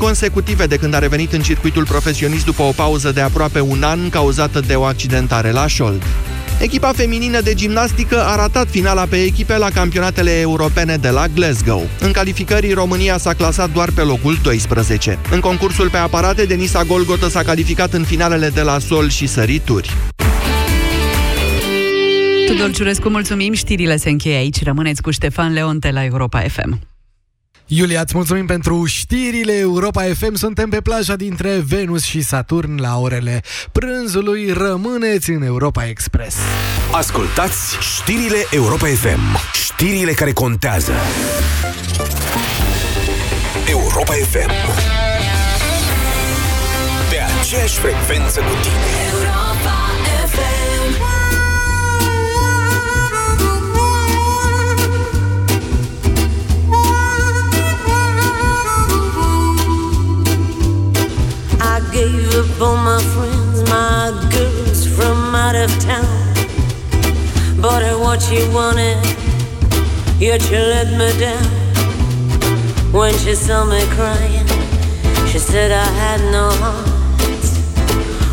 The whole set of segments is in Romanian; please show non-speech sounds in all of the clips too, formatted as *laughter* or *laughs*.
consecutive de când a revenit în circuitul profesionist după o pauză de aproape un an cauzată de o accidentare la șold. Echipa feminină de gimnastică a ratat finala pe echipe la campionatele europene de la Glasgow. În calificării, România s-a clasat doar pe locul 12. În concursul pe aparate, Denisa Golgotă s-a calificat în finalele de la sol și sărituri. Tudor Ciurescu, mulțumim. Știrile se încheie aici. Rămâneți cu Ștefan Leonte la Europa FM. Iulia, îți mulțumim pentru știrile Europa FM. Suntem pe plaja dintre Venus și Saturn la orele prânzului. Rămâneți în Europa Express. Ascultați știrile Europa FM. Știrile care contează. Europa FM. Pe aceeași frecvență cu tine. All my friends, my girls from out of town. Bought her what she wanted, yet she let me down. When she saw me crying, she said I had no heart.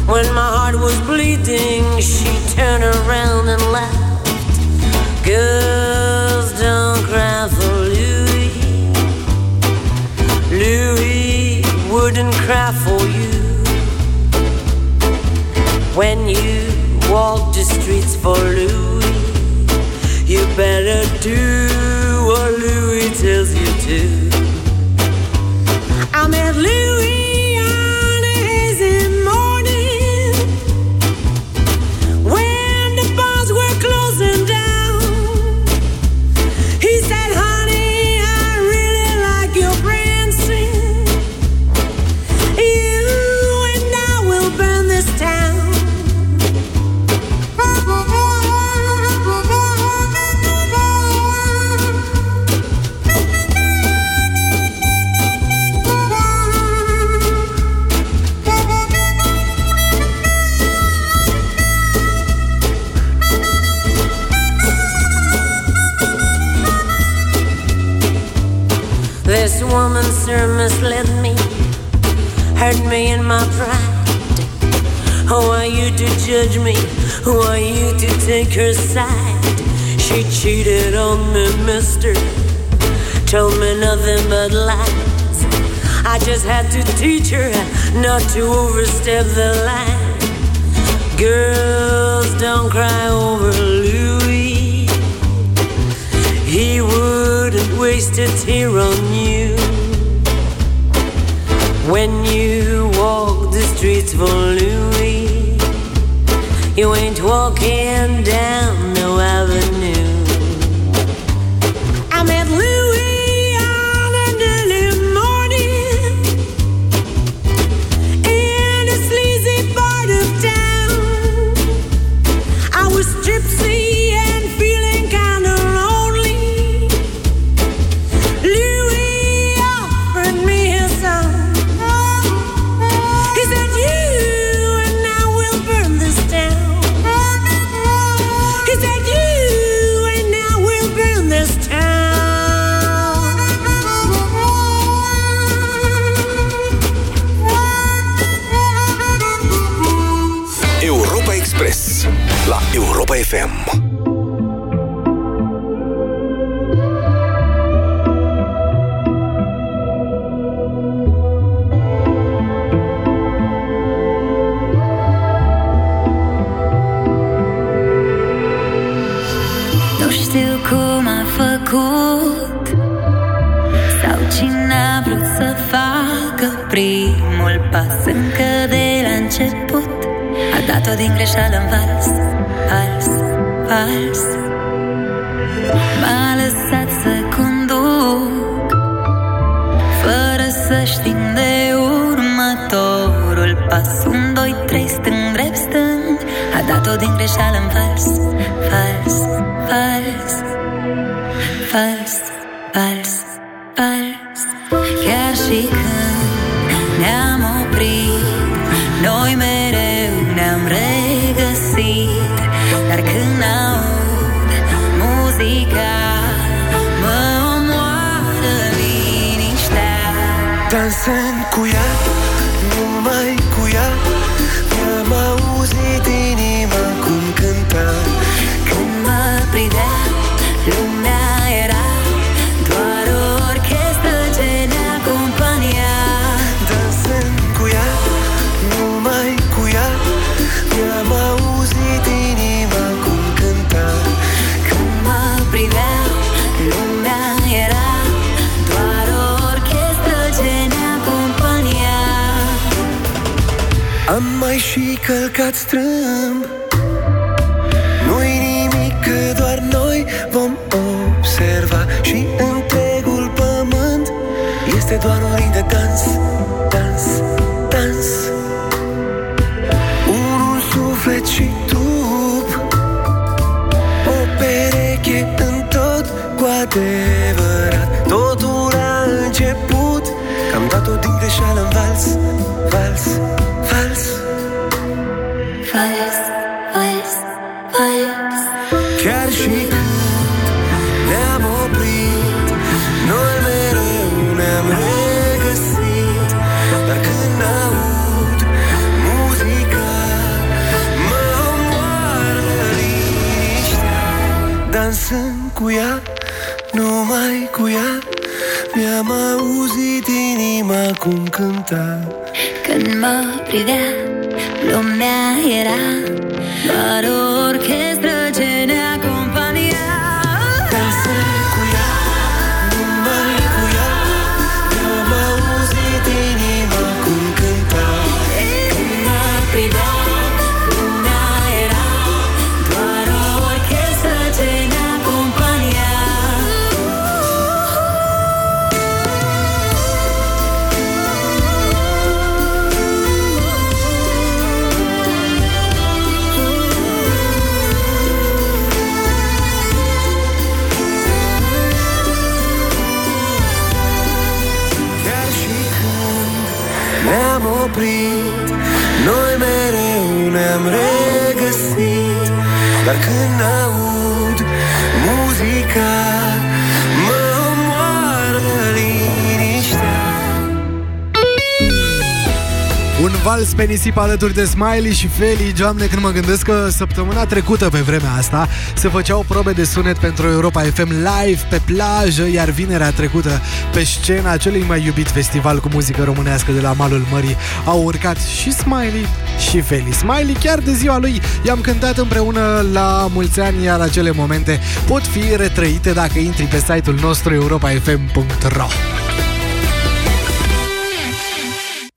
When my heart was bleeding, she turned around and laughed. Girls you walk the streets for Louis, you better do what Louis tells you to. I met Louis sir, misled me, hurt me in my pride. Oh, Who are you to judge me? Who are you to take her side? She cheated on me, mister. Told me nothing but lies. I just had to teach her not to overstep the line. Girls don't cry over Louis. He wouldn't waste a tear on you. When you walk the streets for Louis, you ain't walking down să facă primul pas. Încă de la început A dat-o din greșeală în vals Vals, vals. M-a lăsat să conduc Fără să știm de următorul pas. Un, doi, trei, stâng, drept, stâng A dat-o din greșeală în vals Vals, vals. Vals, vals, vals Chiar călcat strâmb Un vals pe nisip alături de Smiley și Feli. Doamne, când mă gândesc că săptămâna trecută pe vremea asta Se făceau probe de sunet pentru Europa FM live pe plajă Iar vinerea trecută pe scena celui mai iubit festival cu muzică românească de la malul mării Au urcat și Smiley și Feli. Smiley chiar de ziua lui i-am cântat împreună la mulți ani Iar acele momente pot fi retrăite dacă intri pe site-ul nostru europafm.ro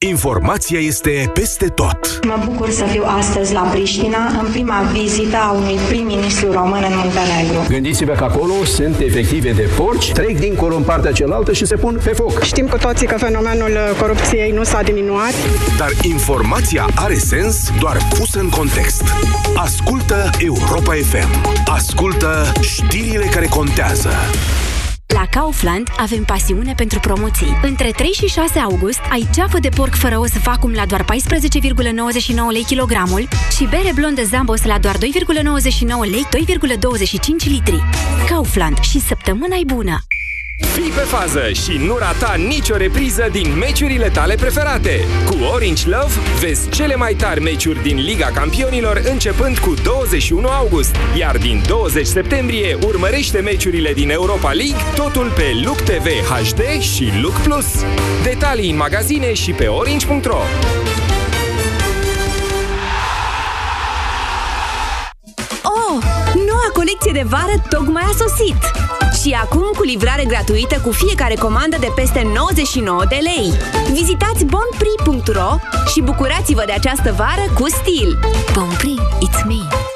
Informația este peste tot. Mă bucur să fiu astăzi la Priștina în prima vizită a unui prim-ministru român în Muntenegru. Gândiți-vă că acolo sunt efective de porci, trec dincolo în partea cealaltă și se pun pe foc. Știm cu toții că fenomenul corupției nu s-a diminuat. Dar informația are sens doar pusă în context. Ascultă Europa FM. Ascultă știrile care contează. La Kaufland avem pasiune pentru promoții. Între 3 și 6 august ai ceafă de porc fără os vacum la doar 14,99 lei kilogramul și bere blondă Zambos la doar 2,99 lei 2,25 litri. Kaufland și săptămâna bună! Fii pe fază și nu rata nicio repriză din meciurile tale preferate. Cu Orange Love vezi cele mai tari meciuri din Liga Campionilor începând cu 21 august, iar din 20 septembrie urmărește meciurile din Europa League, totul pe Look TV HD și Look Plus. Detalii în magazine și pe orange.ro. Oh, noua colecție de vară tocmai a sosit! Și acum cu livrare gratuită cu fiecare comandă de peste 99 de lei. Vizitați bonprix.ro și bucurați-vă de această vară cu stil! Bonprix, it's me!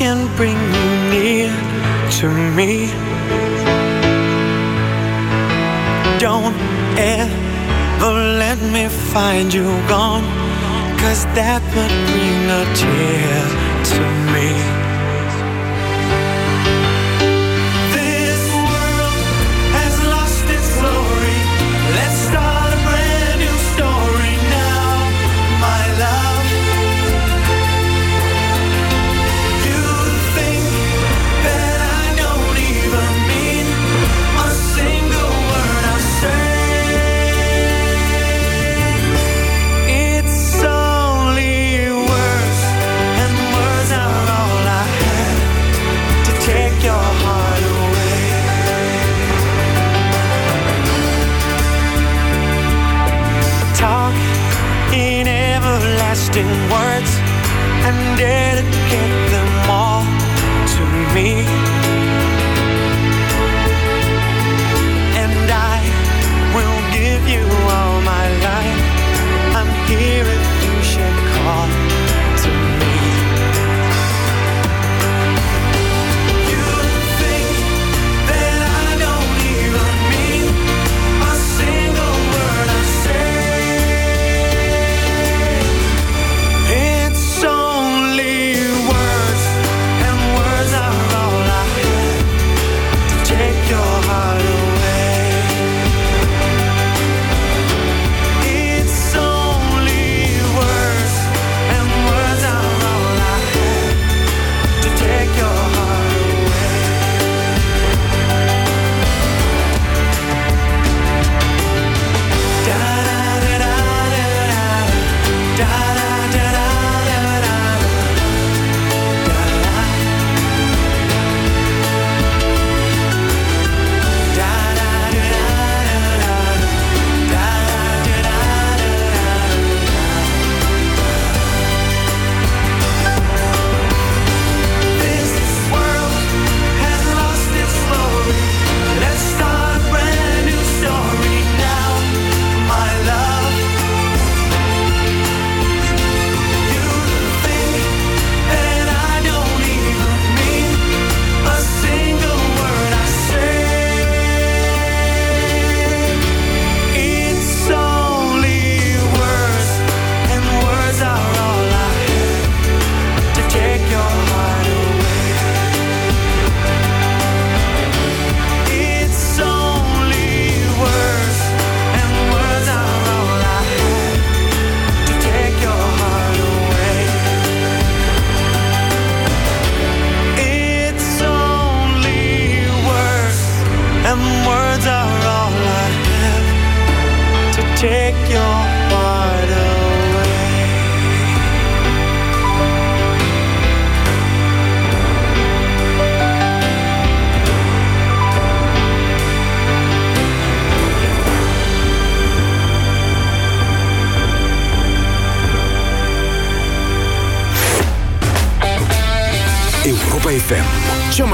can bring you near to me. Don't ever let me find you gone, cause that would bring a tear to me. and dedicate them all to me.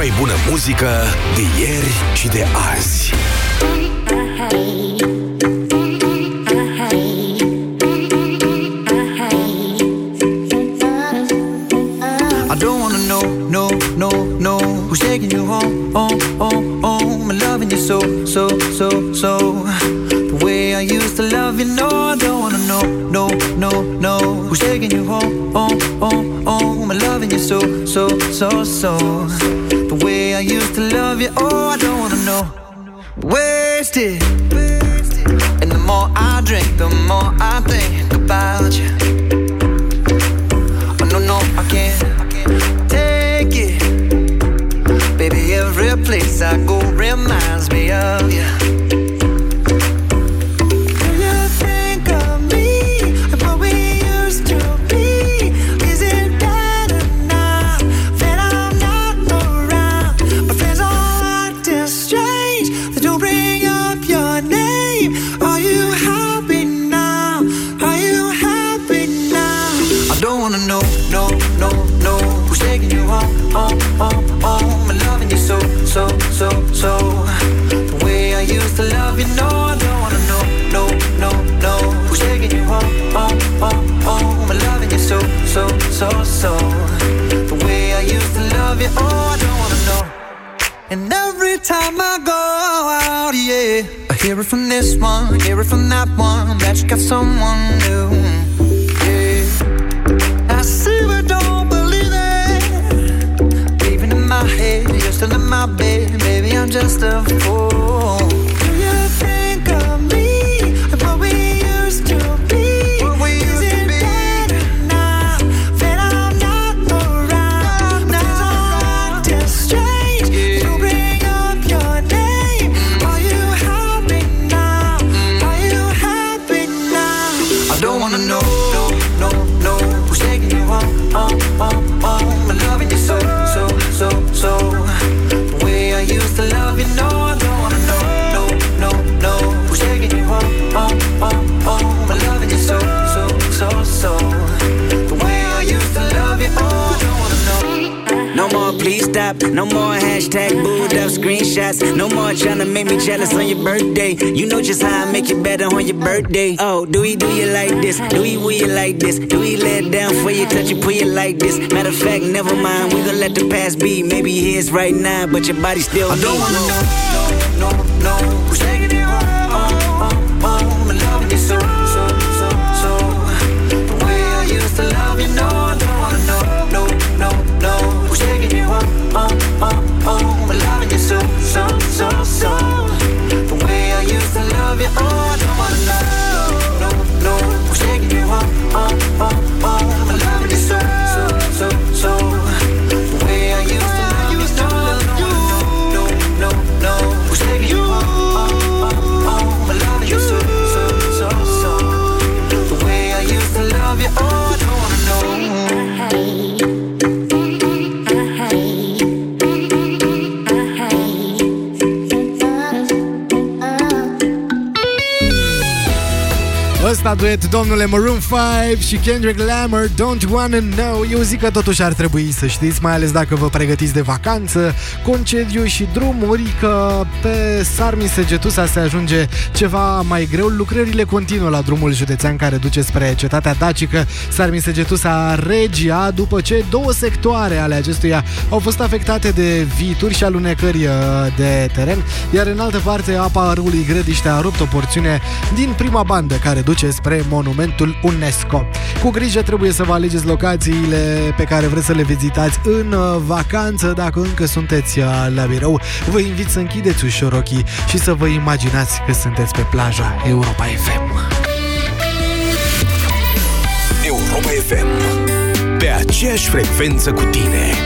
mai bună muzică de ieri și de azi. I don't wanna know, no, no, no Who's taking you home, oh, oh, oh I'm loving you so, so, so, so I used to love you. No, I don't wanna know, no, no, no. Who's taking you home, home, home, home? I'm loving you so, so, so, so. The way I used to love you. Oh, I don't wanna know. Wasted. And the more I drink, the more I think about you. Oh no, no, I can't take it. Baby, every place I go reminds me of you. Time I go out, oh, yeah, I hear it from this one, hear it from that one, that you got someone new. Your birthday. Oh, do we do you like this? Do we will you like this? Do we let down for you, touch you, put you like this? Matter of fact, never mind. We gonna let the past be. Maybe here's right now, but your body still. I don't wanna know, no, no, no, duet, domnule Maroon 5 și Kendrick Lamar, Don't Wanna Know. Eu zic că totuși ar trebui să știți, mai ales dacă vă pregătiți de vacanță, concediu și drumuri, că pe Sarmi Segetusa se ajunge ceva mai greu. Lucrările continuă la drumul județean care duce spre cetatea dacică Sarmi Segetusa Regia, după ce două sectoare ale acestuia au fost afectate de vituri și alunecări uh, de teren, iar în altă parte apa râului Grădiște a rupt o porțiune din prima bandă care duce spre monumentul UNESCO. Cu grijă trebuie să vă alegeți locațiile pe care vreți să le vizitați în uh, vacanță, dacă încă sunteți uh, la birou. Vă invit să închideți ușor ochii și să vă imaginați că sunteți pe plaja Europa FM. Europa FM. Pe aceeași frecvență cu tine.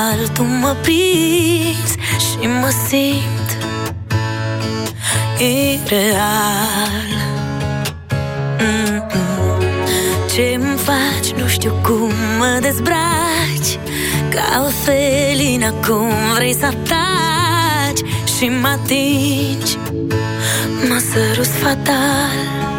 de val, tu mă prinzi Și mă simt ireal. Mm-mm. Ce-mi faci, nu știu cum mă dezbraci Ca o felină cum vrei să ataci Și mă atingi. Mă sărus fatal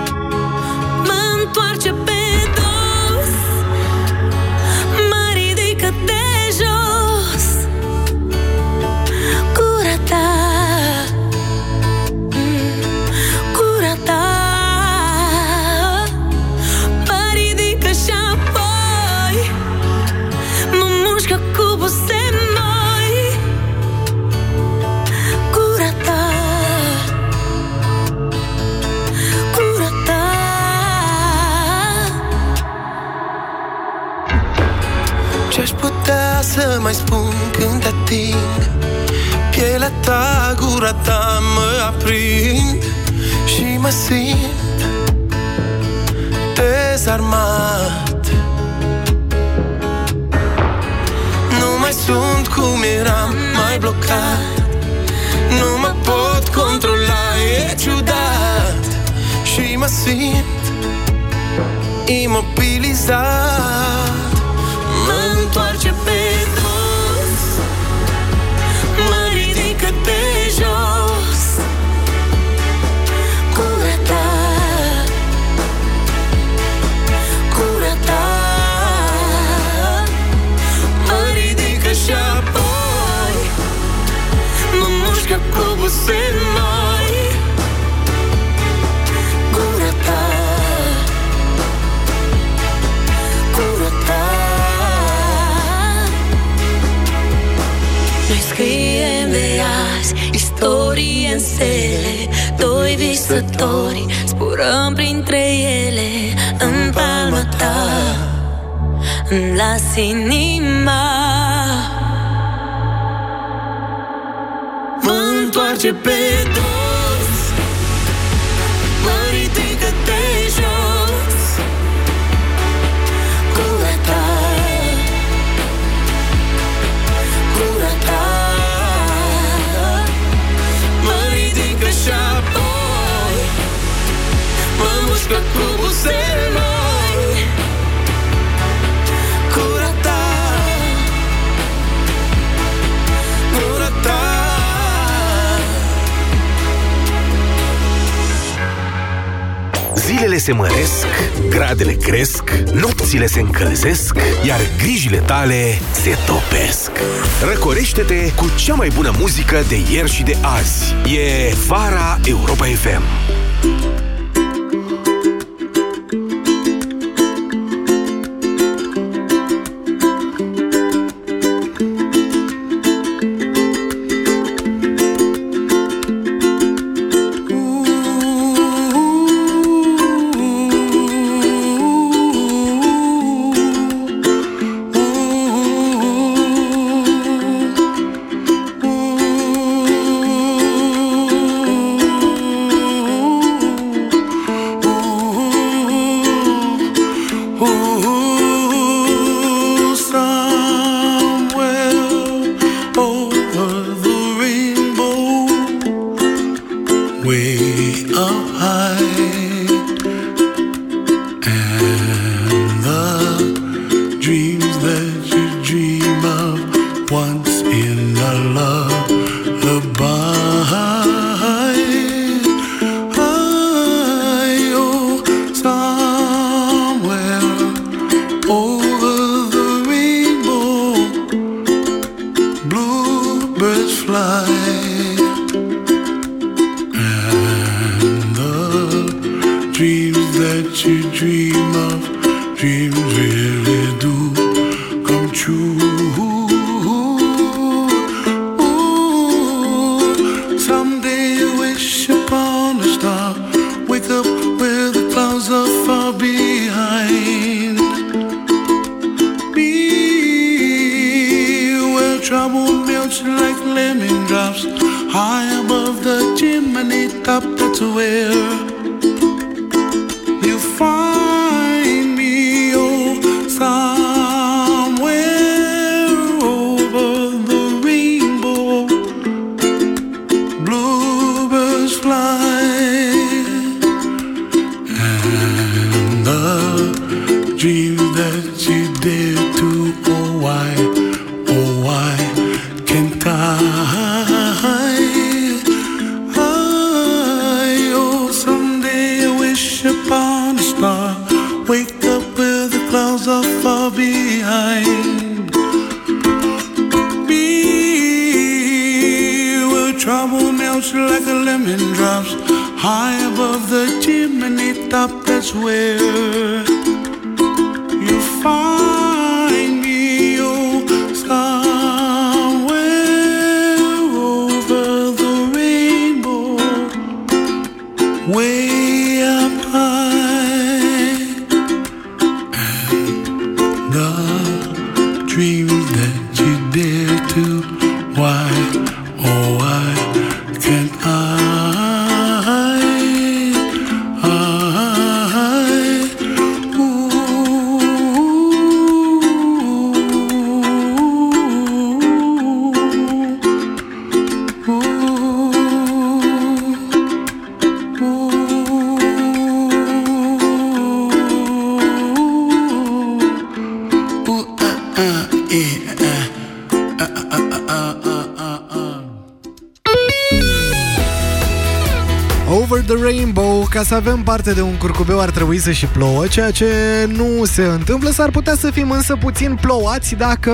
să mai spun când te ating. Pielea ta, gura ta mă aprind Și mă simt dezarmat. Nu mai sunt cum eram, mai blocat. Nu mă pot controla, e ciudat. Și mă simt imobilizat cu buze noi. Gura ta. Gura ta. Noi scriem de azi istorie în stele Doi visători spurăm printre ele În palma ta. Îmi las inima. Mă întoarce pe dos. Mă ridică de jos. Gura ta. Gura ta. Mă ridică și apoi Mă mușcă cu buzele Zilele se măresc, gradele cresc, nopțile se încălzesc, iar grijile tale se topesc. Răcorește-te cu cea mai bună muzică de ieri și de azi. E Vara Europa FM. Fly, and the dreams up, that's where să avem parte de un curcubeu ar trebui să și plouă, ceea ce nu se întâmplă, s-ar putea să fim însă puțin plouați dacă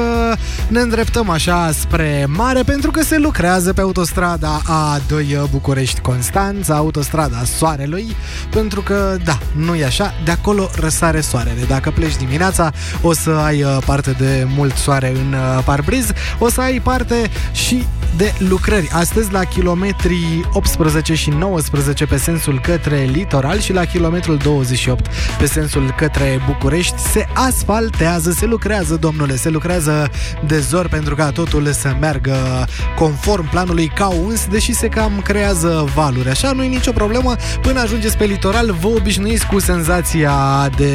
ne îndreptăm așa spre mare, pentru că se lucrează pe autostrada A2 București-Constanța, autostrada Soarelui, pentru că, da, nu e așa, de acolo răsare soarele. Dacă pleci dimineața, o să ai uh, parte de mult soare în uh, parbriz, o să ai parte și de lucrări. Astăzi la kilometrii 18 și 19 pe sensul către litoral și la kilometrul 28 pe sensul către București se asfaltează, se lucrează, domnule, se lucrează de zor pentru ca totul să meargă conform planului ca uns, deși se cam creează valuri. Așa nu e nicio problemă până ajungeți pe litoral, vă obișnuiți cu senzația de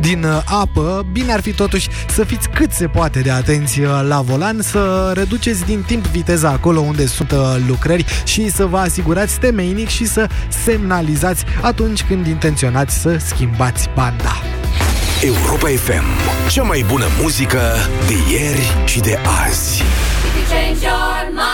din apă. Bine ar fi totuși să fiți cât se poate de atenți la volan, să reduceți din timp viteza acolo unde sunt uh, lucrări și să vă asigurați temeinic și să semnalizați atunci când intenționați să schimbați banda. Europa FM, cea mai bună muzică de ieri și de azi. If you change your mind,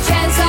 chance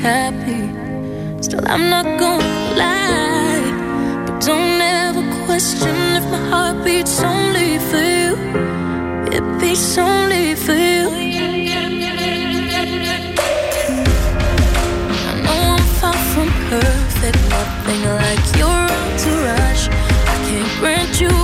happy. Still, I'm not gonna lie. But don't ever question if my heart beats only for you. It beats only for you. I know I'm far from perfect, nothing like your own rush. I can't grant you.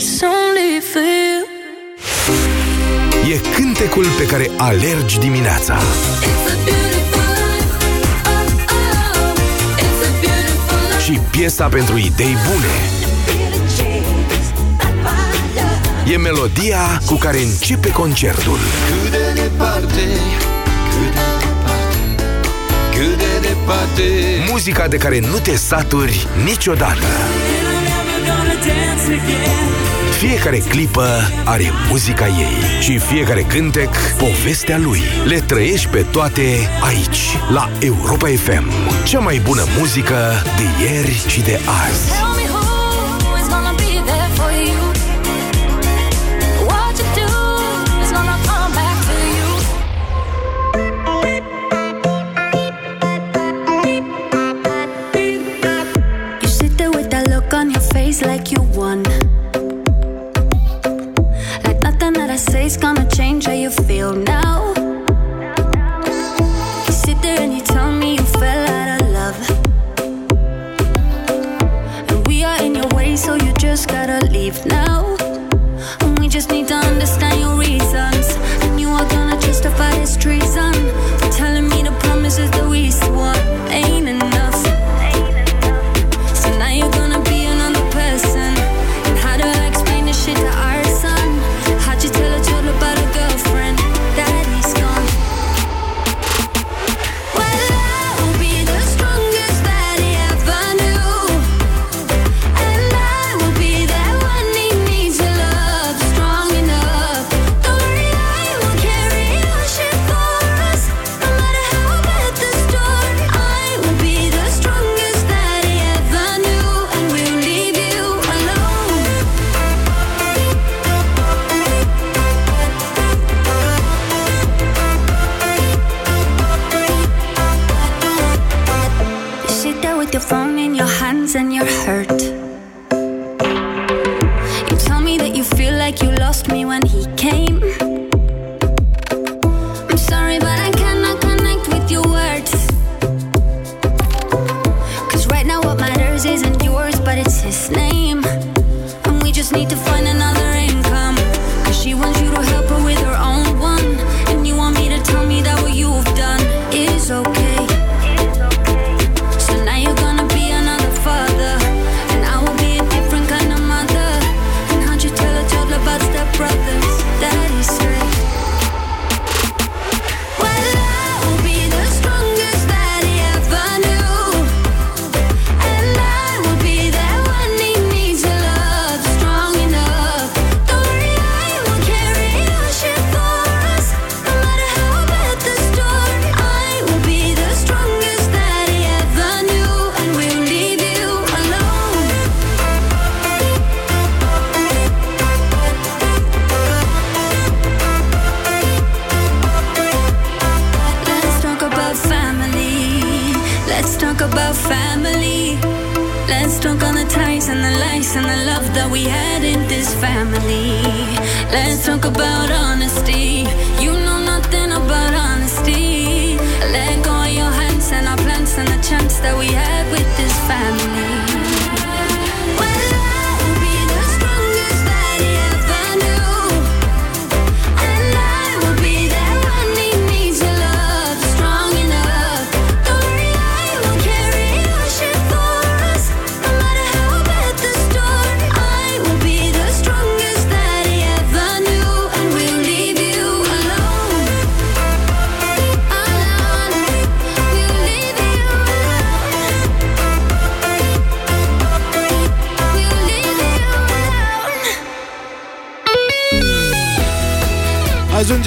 It's only for. E cântecul pe care alergi dimineața. și piesa pentru idei bune. E melodia cu care începe concertul. Cât de departe, cât de departe, cât de departe. Muzica de care nu te saturi niciodată. Fiecare clipă are muzica ei și fiecare cântec povestea lui. Le trăiești pe toate aici, la Europa FM. Cea mai bună muzică de ieri și de azi. like you lost me when he came.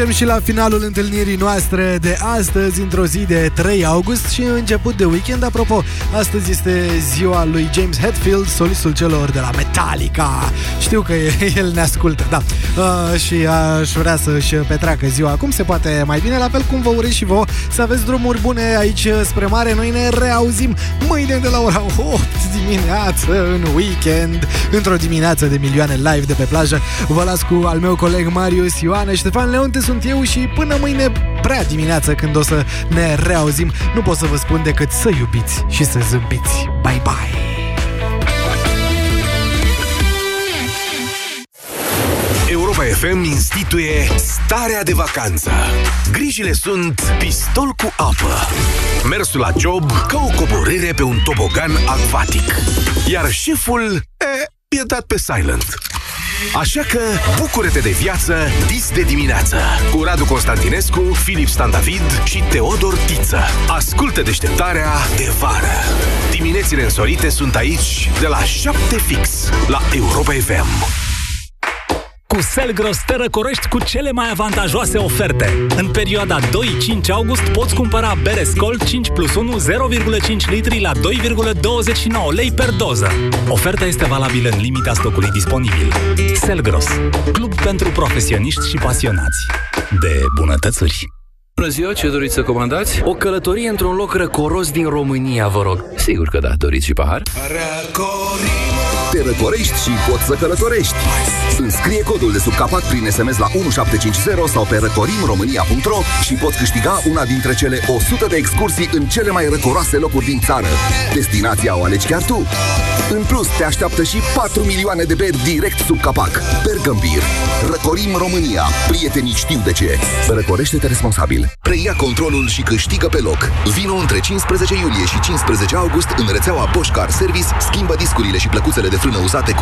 ajungem și la finalul întâlnirii noastre de astăzi, într-o zi de 3 august și început de weekend. Apropo, astăzi este ziua lui James Hetfield, solistul celor de la Metallica. Știu că *laughs* el ne ascultă, da. Uh, și aș vrea să-și petreacă ziua acum, se poate mai bine, la fel cum vă urez și vouă să aveți drumuri bune aici spre mare. Noi ne reauzim mâine de la ora 8 dimineață, în weekend, într-o dimineață de milioane live de pe plajă. Vă las cu al meu coleg Marius Ioane, Ștefan Leonte sunt eu și până mâine prea dimineață când o să ne reauzim, nu pot să vă spun decât să iubiți și să zâmbiți. Bye bye! FM instituie starea de vacanță. Grijile sunt pistol cu apă, mersul la job ca o coborâre pe un tobogan acvatic, iar șeful e, e pe silent. Așa că bucură-te de viață dis de dimineață cu Radu Constantinescu, Filip Stan David și Teodor Tiță. Ascultă deșteptarea de vară. Diminețile însorite sunt aici de la 7 fix la Europa FM. Cu Selgros te răcorești cu cele mai avantajoase oferte. În perioada 2-5 august poți cumpăra bere Skol 5 plus 1 0,5 litri la 2,29 lei per doză. Oferta este valabilă în limita stocului disponibil. Selgros, club pentru profesioniști și pasionați de bunătățuri. Bună ziua, ce doriți să comandați? O călătorie într-un loc răcoros din România, vă rog. Sigur că da, doriți și pahar? Te răcorești și poți să călătorești. Înscrie codul de sub capac prin SMS la 1750 sau pe răcorimromânia.ro și poți câștiga una dintre cele 100 de excursii în cele mai răcoroase locuri din țară. Destinația o alegi chiar tu. În plus, te așteaptă și 4 milioane de beri direct sub capac. Bergambir. Răcorim România. Prietenii știu de ce. Răcorește-te responsabil. Preia controlul și câștigă pe loc. Vino între 15 iulie și 15 august în rețeaua Bosch Car Service, schimbă discurile și plăcuțele de frână uzate cu